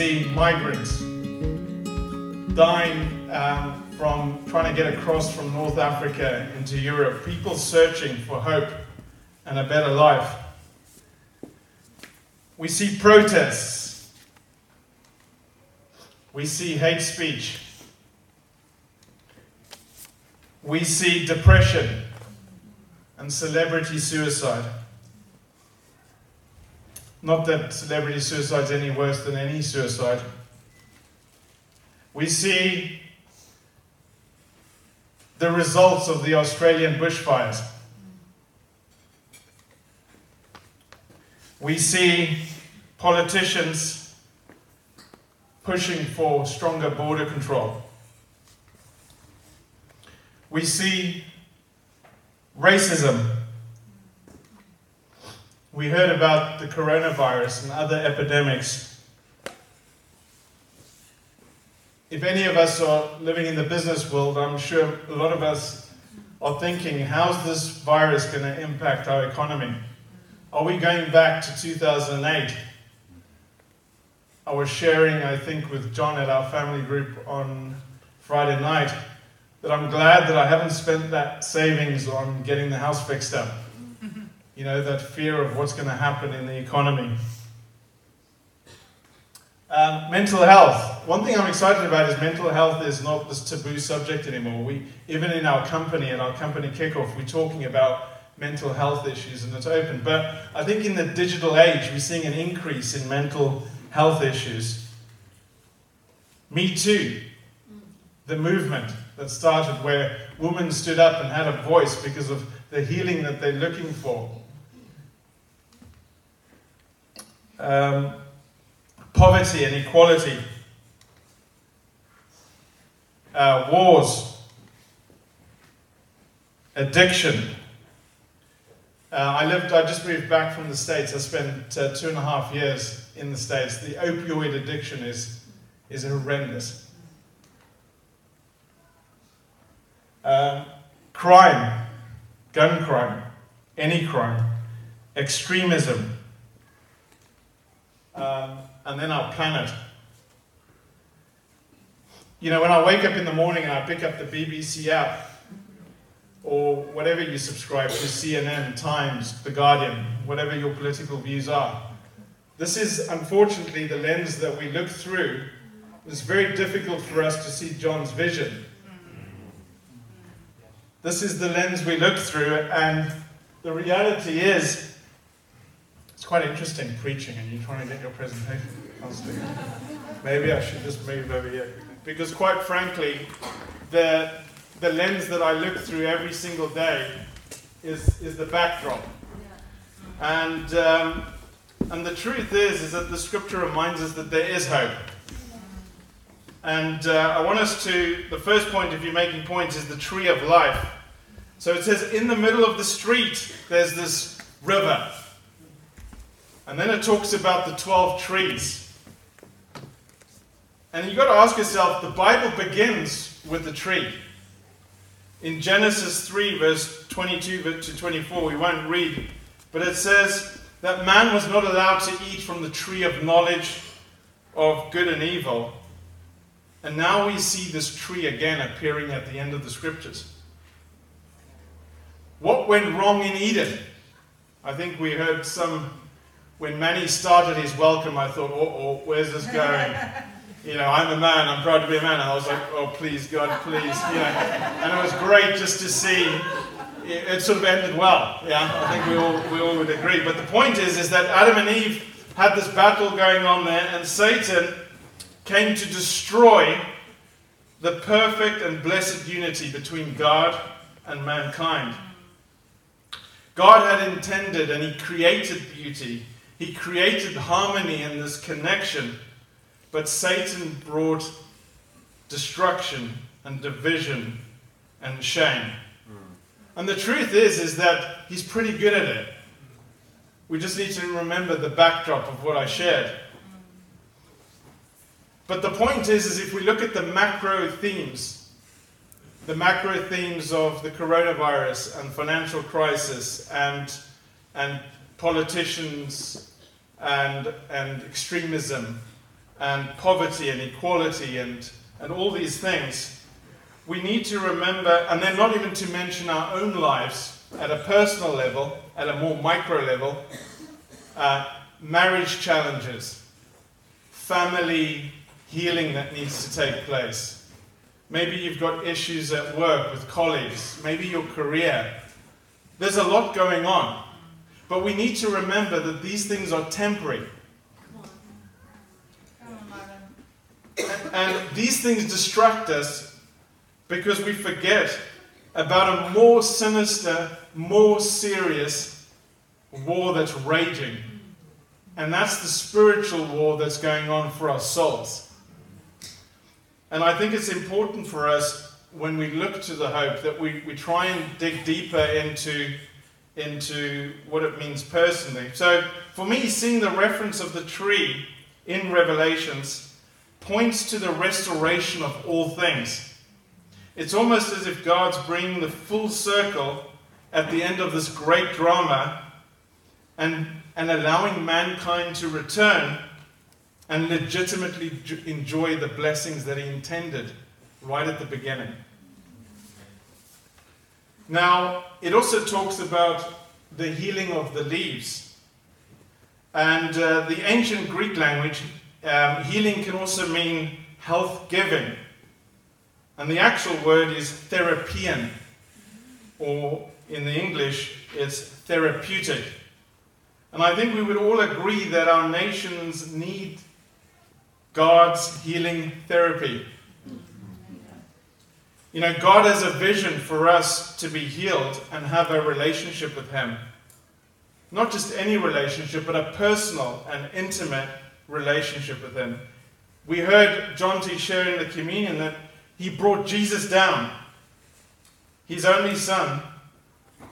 see migrants dying um, from trying to get across from North Africa into Europe, people searching for hope and a better life. We see protests. We see hate speech. We see depression and celebrity suicide. Not that celebrity suicide is any worse than any suicide. We see the results of the Australian bushfires. We see politicians pushing for stronger border control. We see racism. We heard about the coronavirus and other epidemics if any of us are living in the business world, I'm sure a lot of us are thinking, how's this virus going to impact our economy? Are we going back to 2008? I was sharing, I think, with John at our family group on Friday night that I'm glad that I haven't spent that savings on getting the house fixed up. You know, that fear of what's going to happen in the economy. Um, mental health. One thing I'm excited about is mental health is not this taboo subject anymore. We, even in our company, in our company kickoff, we're talking about mental health issues and it's open. But I think in the digital age, we're seeing an increase in mental health issues. Me Too, the movement that started where women stood up and had a voice because of the healing that they're looking for. Um, poverty and equality, uh, wars, addiction. Uh, I lived, I just moved back from the States. I spent uh, two and a half years in the States. The opioid addiction is, is horrendous. Um, crime, gun crime, any crime, extremism. Um, and then our planet. You know, when I wake up in the morning and I pick up the BBC app, or whatever you subscribe to, CNN, Times, The Guardian, whatever your political views are, this is unfortunately the lens that we look through. It's very difficult for us to see John's vision. This is the lens we look through, and the reality is quite interesting preaching and you're trying to get your presentation. Maybe I should just move over here. Because quite frankly, the, the lens that I look through every single day is, is the backdrop. And, um, and the truth is, is that the scripture reminds us that there is hope. And uh, I want us to, the first point, if you're making points, is the tree of life. So it says, in the middle of the street, there's this river. And then it talks about the 12 trees. And you've got to ask yourself the Bible begins with the tree. In Genesis 3, verse 22 to 24, we won't read, but it says that man was not allowed to eat from the tree of knowledge of good and evil. And now we see this tree again appearing at the end of the scriptures. What went wrong in Eden? I think we heard some when Manny started his welcome, I thought, oh, oh, where's this going? You know, I'm a man, I'm proud to be a man. And I was like, oh, please, God, please. You know, and it was great just to see it, it sort of ended well. Yeah, I think we all, we all would agree. But the point is, is that Adam and Eve had this battle going on there, and Satan came to destroy the perfect and blessed unity between God and mankind. God had intended and He created beauty he created harmony and this connection, but Satan brought destruction and division and shame. Hmm. And the truth is, is that he's pretty good at it. We just need to remember the backdrop of what I shared. But the point is, is if we look at the macro themes, the macro themes of the coronavirus and financial crisis and, and politicians and, and extremism and poverty and equality and, and all these things, we need to remember, and then not even to mention our own lives at a personal level, at a more micro level, uh, marriage challenges, family healing that needs to take place. Maybe you've got issues at work with colleagues, maybe your career. There's a lot going on. But we need to remember that these things are temporary. And these things distract us because we forget about a more sinister, more serious war that's raging. And that's the spiritual war that's going on for our souls. And I think it's important for us when we look to the hope that we, we try and dig deeper into into what it means personally. So, for me, seeing the reference of the tree in Revelations points to the restoration of all things. It's almost as if God's bringing the full circle at the end of this great drama and, and allowing mankind to return and legitimately enjoy the blessings that He intended right at the beginning. Now, it also talks about the healing of the leaves. And uh, the ancient Greek language, um, healing can also mean health giving. And the actual word is therapion, or in the English, it's therapeutic. And I think we would all agree that our nations need God's healing therapy. You know, God has a vision for us to be healed and have a relationship with Him. Not just any relationship, but a personal and intimate relationship with Him. We heard John T. share in the communion that he brought Jesus down, his only Son,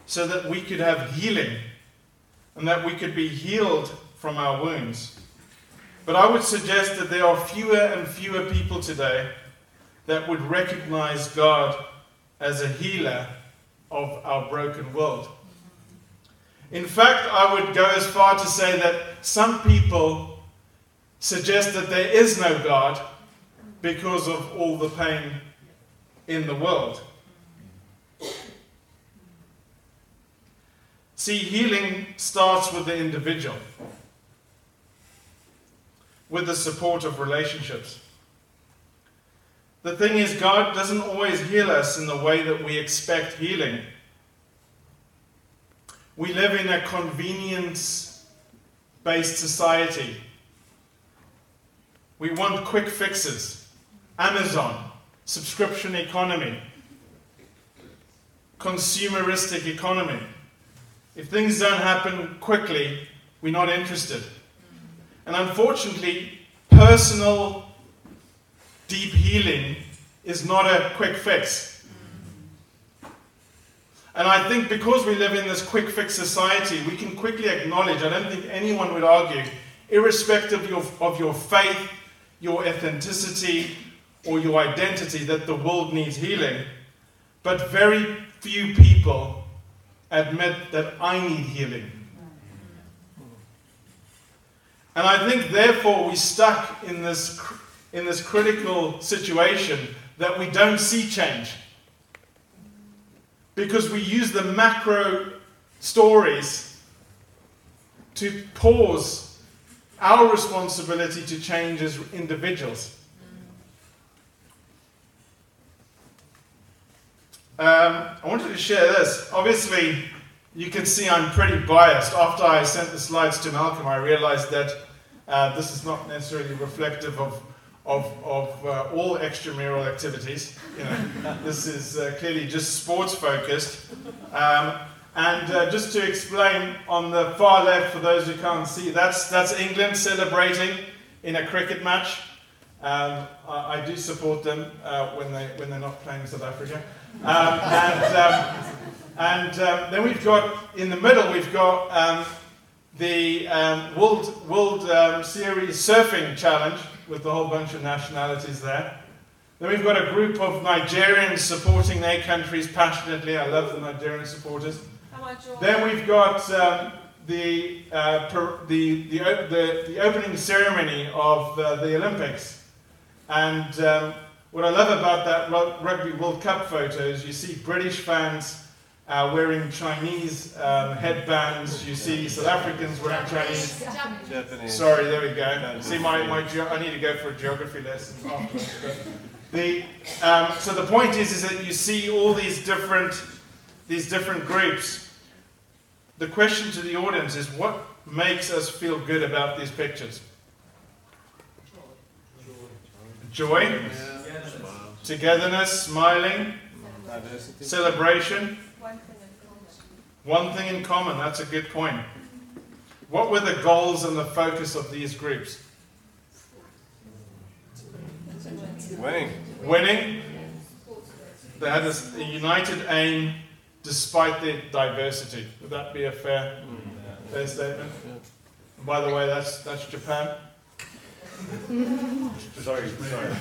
so that we could have healing and that we could be healed from our wounds. But I would suggest that there are fewer and fewer people today that would recognize God as a healer of our broken world. In fact, I would go as far to say that some people suggest that there is no God because of all the pain in the world. See, healing starts with the individual, with the support of relationships. The thing is, God doesn't always heal us in the way that we expect healing. We live in a convenience based society. We want quick fixes. Amazon, subscription economy, consumeristic economy. If things don't happen quickly, we're not interested. And unfortunately, personal deep healing is not a quick fix. And I think because we live in this quick fix society, we can quickly acknowledge, I don't think anyone would argue, irrespective of, of your faith, your ethnicity, or your identity, that the world needs healing. But very few people admit that I need healing. And I think, therefore, we're stuck in this in this critical situation that we don't see change. Because we use the macro stories to pause our responsibility to change as individuals. Um, I wanted to share this. Obviously, you can see I'm pretty biased. After I sent the slides to Malcolm, I realized that uh, this is not necessarily reflective of of, of uh, all extramural activities. You know, this is uh, clearly just sports focused. Um, and uh, just to explain, on the far left, for those who can't see, that's, that's England celebrating in a cricket match. Um, I, I, do support them uh, when, they, when they're not playing South Africa. Um, and um, and um, then we've got, in the middle, we've got um, the World, World Series Surfing Challenge, with a whole bunch of nationalities there. Then we've got a group of Nigerians supporting their countries passionately. I love the Nigerian supporters. Then we've got um, the, uh, per, the, the, the, the, opening ceremony of uh, the Olympics. And um, what I love about that Rugby World Cup photo is you see British fans uh, wearing Chinese um, headbands. You see South Africans wearing Chinese. Japanese. Sorry, there we go. See, my, my I need to go for a geography lesson afterwards. the, um, so the point is, is that you see all these different, these different groups. The question to the audience is, what makes us feel good about these pictures? Joy, togetherness, smiling, celebration. One thing in common, that's a good point. What were the goals and the focus of these groups? Winning. Winning. They had a united aim despite their diversity. Would that be a fair, mm. fair statement? By the way, that's, that's Japan. sorry, sorry.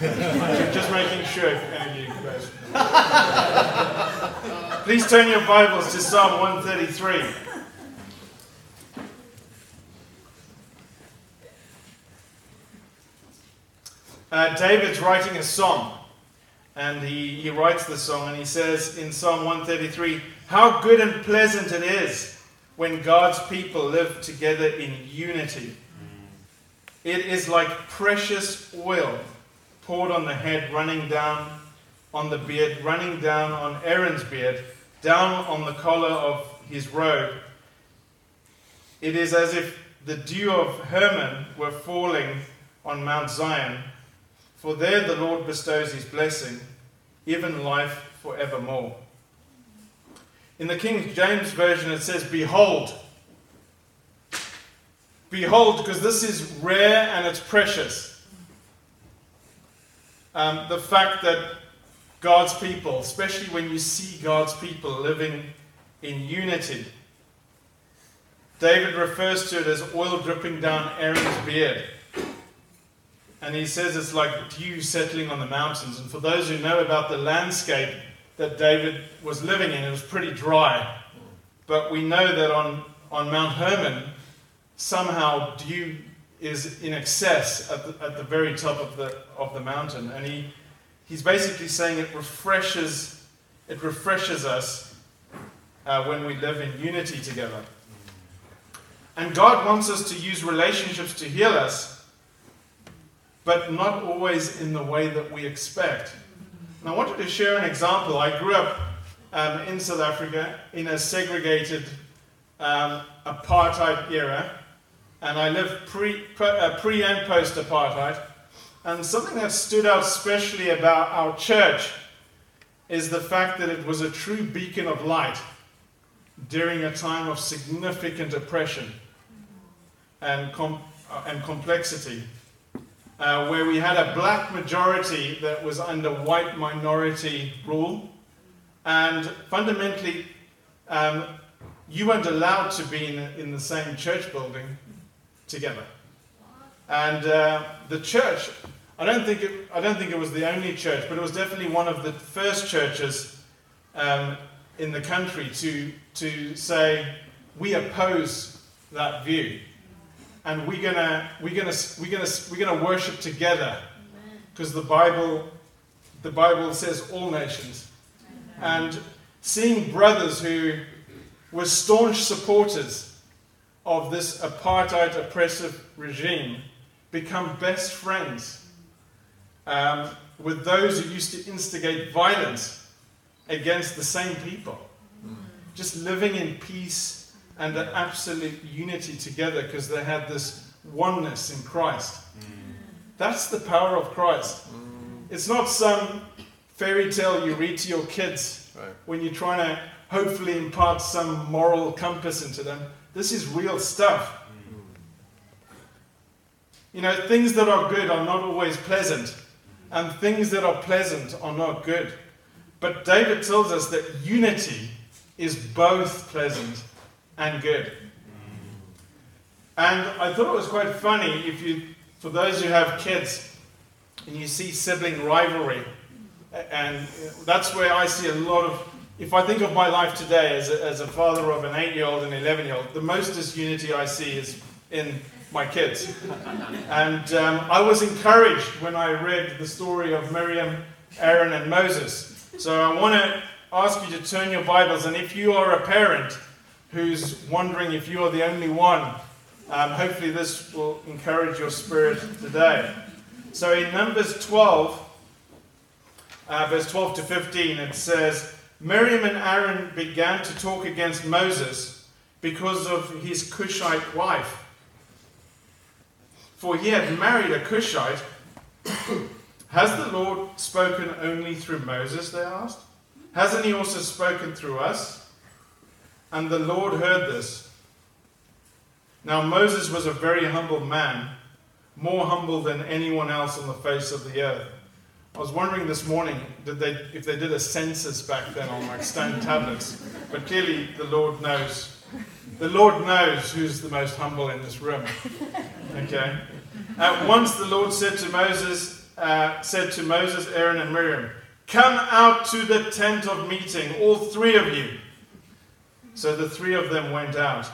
Just making sure if any of you guys. Please turn your Bibles to Psalm 133. Uh, David's writing a song, and he, he writes the song, and he says in Psalm 133 How good and pleasant it is when God's people live together in unity. It is like precious oil poured on the head, running down on the beard, running down on Aaron's beard, down on the collar of his robe. It is as if the dew of Hermon were falling on Mount Zion, for there the Lord bestows his blessing, even life forevermore. In the King James Version, it says, Behold, Behold, because this is rare and it's precious. Um, the fact that God's people, especially when you see God's people living in unity, David refers to it as oil dripping down Aaron's beard. And he says it's like dew settling on the mountains. And for those who know about the landscape that David was living in, it was pretty dry. But we know that on, on Mount Hermon, somehow dew is in excess at the, at the very top of the, of the mountain. And he, he's basically saying it refreshes, it refreshes us uh, when we live in unity together. And God wants us to use relationships to heal us, but not always in the way that we expect. And I wanted to share an example. I grew up um, in South Africa in a segregated um, apartheid era and I lived pre, uh, pre and post apartheid. And something that stood out especially about our church is the fact that it was a true beacon of light during a time of significant oppression and, com- uh, and complexity, uh, where we had a black majority that was under white minority rule. And fundamentally, um, you weren't allowed to be in, in the same church building together. And uh, the church, I don't, think it, I don't think it was the only church, but it was definitely one of the first churches um, in the country to, to say, we oppose that view. And we're gonna we're gonna we're gonna we're gonna worship together, because the Bible the Bible says all nations, and seeing brothers who were staunch supporters of this apartheid oppressive regime become best friends um, with those who used to instigate violence against the same people. Just living in peace and an absolute unity together because they had this oneness in Christ. That's the power of Christ. It's not some fairy tale you read to your kids right. when you're trying to hopefully impart some moral compass into them. This is real stuff. You know, things that are good are not always pleasant, and things that are pleasant are not good. But David tells us that unity is both pleasant and good. And I thought it was quite funny if you, for those who have kids, and you see sibling rivalry, and that's where I see a lot of if I think of my life today as a, as a father of an eight year old and 11 year old, the most disunity I see is in my kids. And um, I was encouraged when I read the story of Miriam, Aaron, and Moses. So I want to ask you to turn your Bibles, and if you are a parent who's wondering if you are the only one, um, hopefully this will encourage your spirit today. So in Numbers 12, uh, verse 12 to 15, it says, Miriam and Aaron began to talk against Moses because of his Cushite wife. For he had married a Cushite. Has the Lord spoken only through Moses? They asked. Hasn't he also spoken through us? And the Lord heard this. Now Moses was a very humble man, more humble than anyone else on the face of the earth. I was wondering this morning they, if they did a census back then on like stone tablets, but clearly the Lord knows. The Lord knows who's the most humble in this room. Okay. At once the Lord said to Moses, uh, said to Moses, Aaron, and Miriam, "Come out to the tent of meeting, all three of you." So the three of them went out.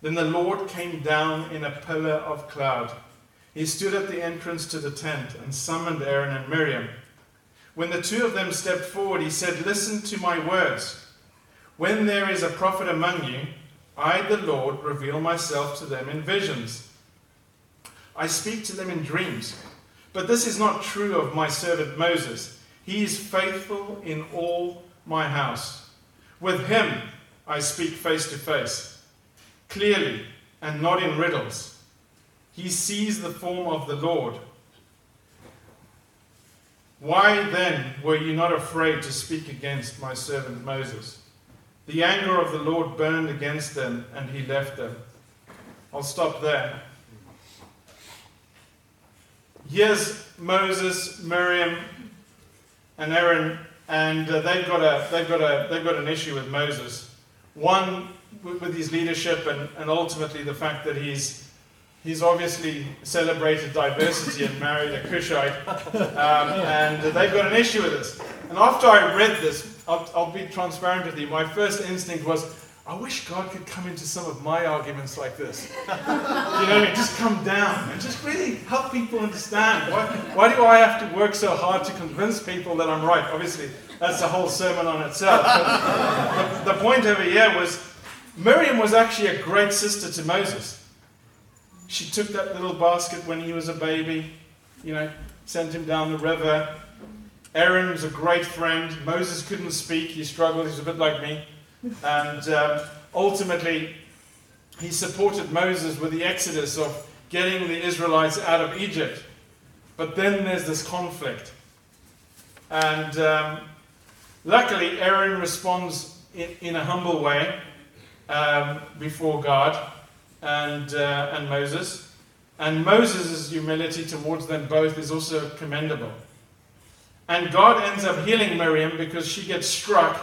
Then the Lord came down in a pillar of cloud he stood at the entrance to the tent and summoned Aaron and Miriam. When the two of them stepped forward, he said, Listen to my words. When there is a prophet among you, I, the Lord, reveal myself to them in visions. I speak to them in dreams. But this is not true of my servant Moses. He is faithful in all my house. With him I speak face to face, clearly and not in riddles. He sees the form of the Lord. Why then were you not afraid to speak against my servant Moses? The anger of the Lord burned against them, and he left them. I'll stop there. Here's Moses, Miriam, and Aaron, and uh, they've got a they've got a they've got an issue with Moses. One with, with his leadership, and, and ultimately the fact that he's he's obviously celebrated diversity and married a Cushite, um, and they've got an issue with this. And after I read this, I'll, I'll, be transparent with you. My first instinct was, I wish God could come into some of my arguments like this. you know I mean? Just come down and just really help people understand. Why, why do I have to work so hard to convince people that I'm right? Obviously, that's a whole sermon on itself. But the, the point over here was Miriam was actually a great sister to Moses. She took that little basket when he was a baby, you know, sent him down the river. Aaron was a great friend. Moses couldn't speak, he struggled, he's a bit like me. And um, ultimately, he supported Moses with the exodus of getting the Israelites out of Egypt. But then there's this conflict. And um, luckily, Aaron responds in, in a humble way um, before God and, uh, and Moses. And Moses' humility towards them both is also commendable. And God ends up healing Miriam because she gets struck,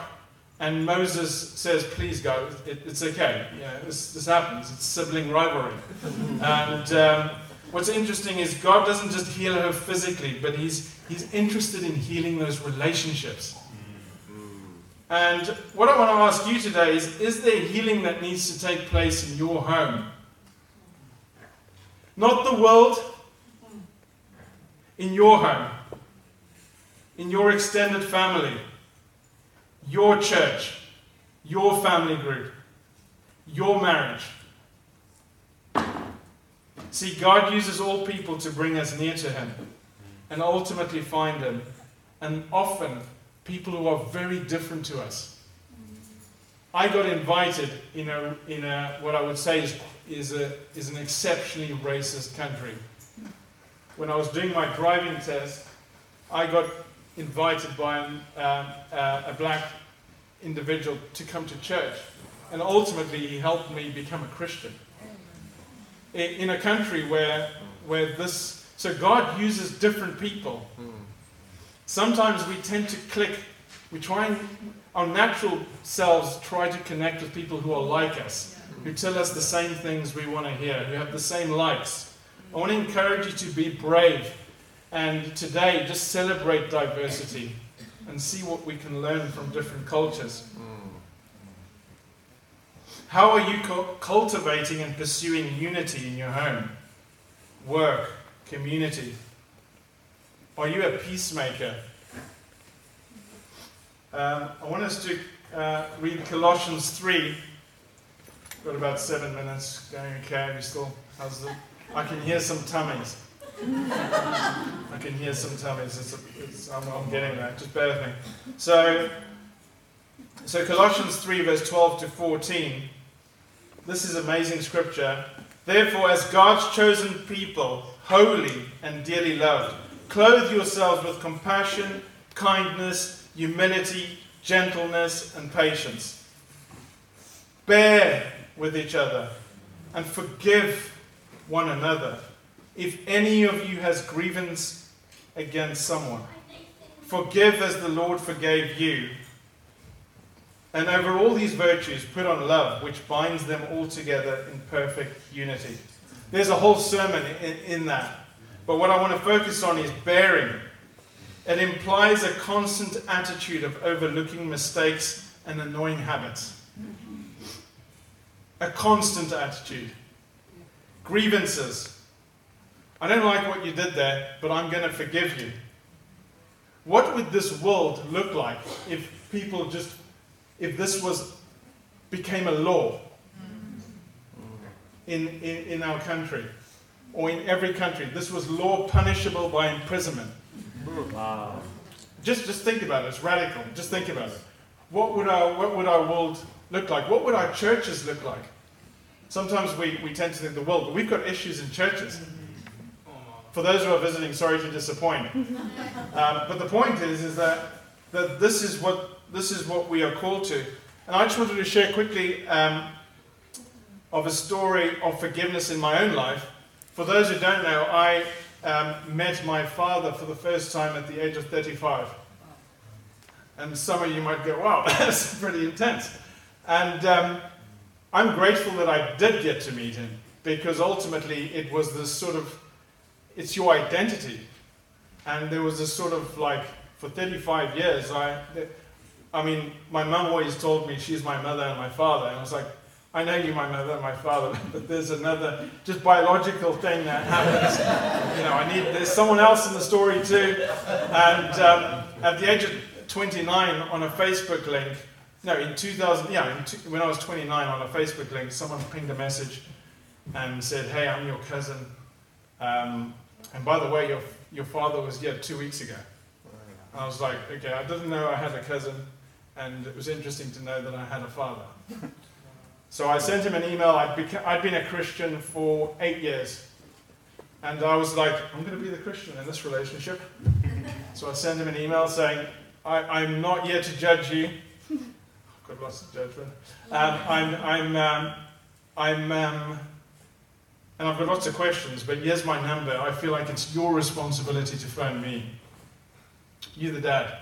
and Moses says, Please go, it, it's okay. Yeah, this, this happens. It's sibling rivalry. and um, what's interesting is God doesn't just heal her physically, but he's, he's interested in healing those relationships. And what I want to ask you today is Is there healing that needs to take place in your home? Not the world, in your home, in your extended family, your church, your family group, your marriage. See, God uses all people to bring us near to Him and ultimately find Him. And often people who are very different to us. I got invited in a, in a what I would say is, is, a, is an exceptionally racist country. When I was doing my driving test, I got invited by um, uh, a black individual to come to church. And ultimately, he helped me become a Christian. In, in a country where, where this, so God uses different people Sometimes we tend to click, we try and, our natural selves try to connect with people who are like us, who tell us the same things we want to hear, who have the same likes. I want to encourage you to be brave and today just celebrate diversity and see what we can learn from different cultures. How are you cultivating and pursuing unity in your home, work, community? Are you a peacemaker? Um, I want us to uh, read Colossians 3. Got about seven minutes. Going okay? We still? How's the? I can hear some tummies. I can hear some tummies. It's, it's, I'm, I'm getting there. Just bear with me. So, so Colossians 3, verse 12 to 14. This is amazing scripture. Therefore, as God's chosen people, holy and dearly loved, clothe yourselves with compassion, kindness, humility, gentleness, and patience. Bear with each other and forgive one another. If any of you has grievance against someone, forgive as the Lord forgave you. And over all these virtues, put on love, which binds them all together in perfect unity. There's a whole sermon in, in that. But what I want to focus on is bearing. It implies a constant attitude of overlooking mistakes and annoying habits. A constant attitude. Grievances. I don't like what you did there, but I'm going to forgive you. What would this world look like if people just if this was became a law in, in, in our country or in every country. This was law punishable by imprisonment. Wow. Just, just think about it. It's radical. Just think about it. What would our, what would our world look like? What would our churches look like? Sometimes we, we tend to think the world, but we've got issues in churches. For those who are visiting, sorry to disappoint. Um, but the point is, is that, that this is what this is what we are called to. And I just wanted to share quickly um, of a story of forgiveness in my own life. For those who don't know, I um, met my father for the first time at the age of 35. And some of you might go, wow, that's pretty intense. And um, I'm grateful that I did get to meet him because ultimately it was this sort of, it's your identity. And there was this sort of like, for 35 years, I, I mean, my mum always told me she's my mother and my father, and I was like, I know you're my mother and my father, but there's another just biological thing that happens. you know, I need there's someone else in the story too. And um, at the age of 29, on a Facebook link, no, in 2000, yeah, in two, when I was 29, on a Facebook link, someone pinged a message and said, "Hey, I'm your cousin, um, and by the way, your your father was here two weeks ago." I was like, "Okay, I didn't know I had a cousin." and it was interesting to know that I had a father. so I sent him an email. I'd, beca- I'd been a Christian for eight years. And I was like, I'm going to be the Christian in this relationship. so I sent him an email saying, I, I, am not here to judge you. I've got lots of judgment. Um, I'm, I'm, um, I'm, um, and I've got lots of questions, but here's my number. I feel like it's your responsibility to phone me. You, the dad.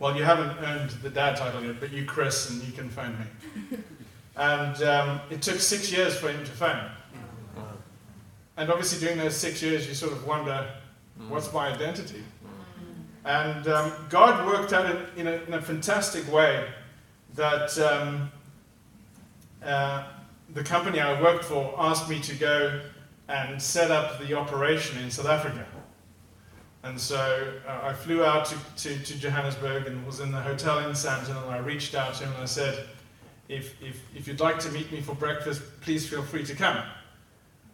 Well, you haven't earned the dad title yet, but you, Chris, and you can phone me. and um, it took six years for him to phone. And obviously, during those six years, you sort of wonder, what's my identity? And um, God worked out in, in, a, in, a, fantastic way that um, uh, the company I worked for asked me to go and set up the operation in South Africa. And so uh, I flew out to, to, to, Johannesburg and was in the hotel in Sandton, and I reached out to him and I said, if, if, if you'd like to meet me for breakfast, please feel free to come.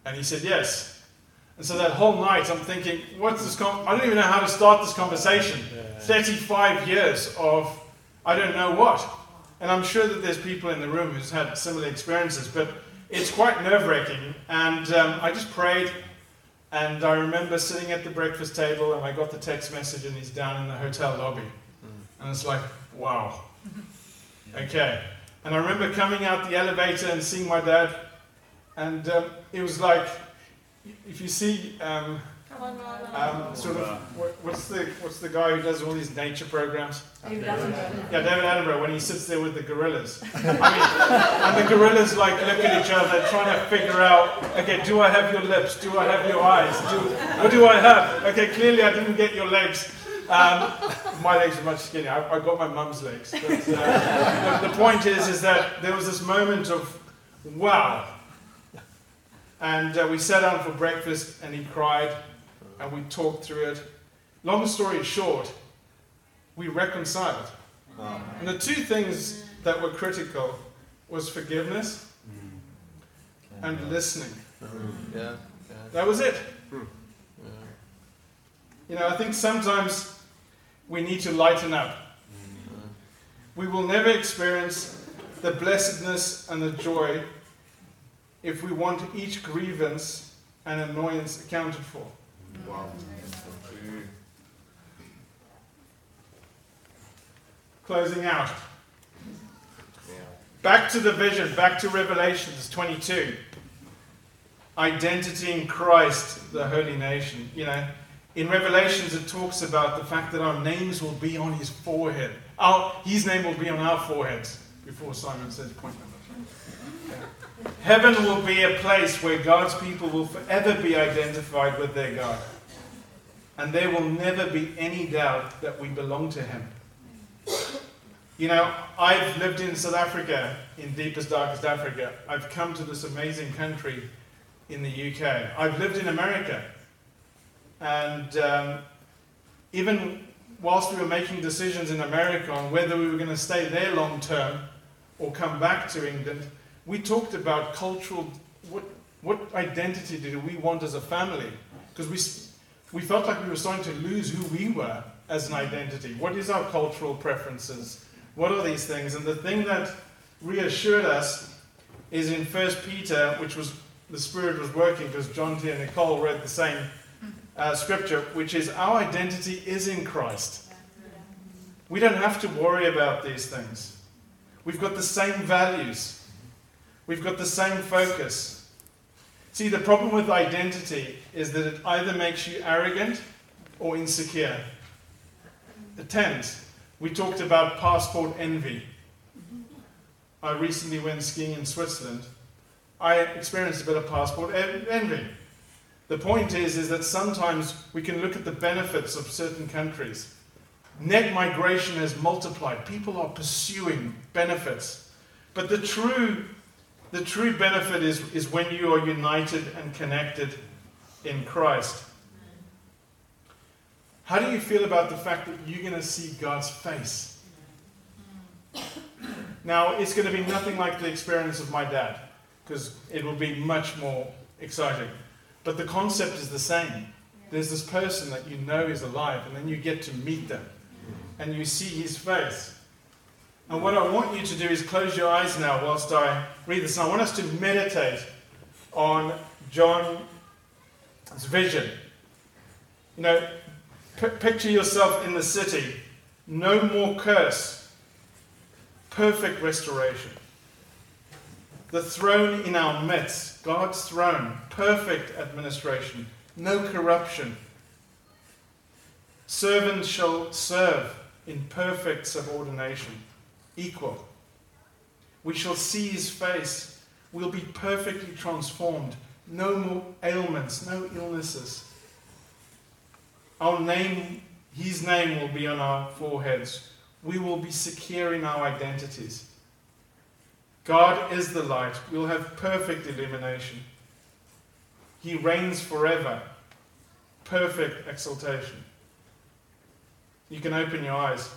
And he said, yes. And so that whole night I'm thinking, what's this con- I don't even know how to start this conversation. Yeah. 35 years of I don't know what. And I'm sure that there's people in the room who's had similar experiences, but it's quite nerve wracking. And um, I just prayed and I remember sitting at the breakfast table and I got the text message and he's down in the hotel lobby. And it's like, wow. Okay. And I remember coming out the elevator and seeing my dad. And um, it was like, if you see um, um, sort of, what's the, what's the guy who does all these nature programs? David Attenborough. Yeah, David Attenborough, when he sits there with the gorillas. I mean, and the gorillas like look at each other, trying to figure out, okay, do I have your lips? Do I have your eyes? Do, what do I have? Okay, clearly I didn't get your legs. Um, my legs are much skinnier. I've, I've got my mum's legs. But, uh, the, the point is, is that there was this moment of wow. And uh, we sat down for breakfast, and he cried, and we talked through it. Long story short, we reconciled. And the two things that were critical was forgiveness mm. and listening. Yeah. yeah. That was it. Hmm. You know, I think sometimes we need to lighten up. Mm. We will never experience the blessedness and the joy if we want each grievance and annoyance accounted for. Wow. Closing out. Back to the vision, back to Revelations 22. Identity in Christ, the holy nation. You know, in Revelations it talks about the fact that our names will be on his forehead. Our, his name will be on our foreheads. Before Simon says point number. Yeah. Heaven will be a place where God's people will forever be identified with their God. And there will never be any doubt that we belong to him. You know, I've lived in South Africa, in deepest, darkest Africa. I've come to this amazing country in the UK. I've lived in America. And um, even whilst we were making decisions in America on whether we were going to stay there long term or come back to England, we talked about cultural what, what identity did we want as a family? Because we, we felt like we were starting to lose who we were as an identity. What is our cultural preferences? What are these things? And the thing that reassured us is in First Peter, which was the Spirit was working because John T. and Nicole read the same uh, scripture, which is our identity is in Christ. We don't have to worry about these things. We've got the same values, we've got the same focus. See, the problem with identity is that it either makes you arrogant or insecure. Tends. We talked about passport envy. I recently went skiing in Switzerland. I experienced a bit of passport envy. The point is, is that sometimes we can look at the benefits of certain countries. Net migration has multiplied. People are pursuing benefits. But the true, the true benefit is, is when you are united and connected in Christ. How do you feel about the fact that you're going to see God's face? Now, it's going to be nothing like the experience of my dad, because it will be much more exciting. But the concept is the same. There's this person that you know is alive, and then you get to meet them, and you see his face. And what I want you to do is close your eyes now whilst I read this. And I want us to meditate on John's vision. You know, p- picture yourself in the city. No more curse. Perfect restoration. The throne in our midst, God's throne, perfect administration, no corruption. Servants shall serve in perfect subordination, equal. We shall see his face. We'll be perfectly transformed. No more ailments, no illnesses. Our name, his name will be on our foreheads. We will be secure in our identities. God is the light. We'll have perfect illumination. He reigns forever. Perfect exaltation. You can open your eyes.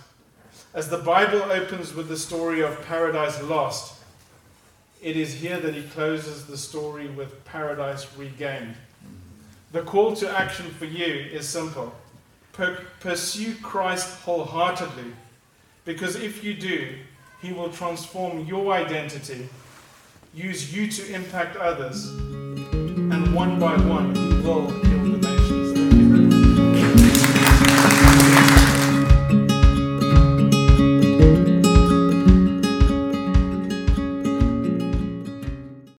As the Bible opens with the story of paradise lost, it is here that he closes the story with paradise regained. The call to action for you is simple pursue Christ wholeheartedly, because if you do, he will transform your identity, use you to impact others, and one by one, He will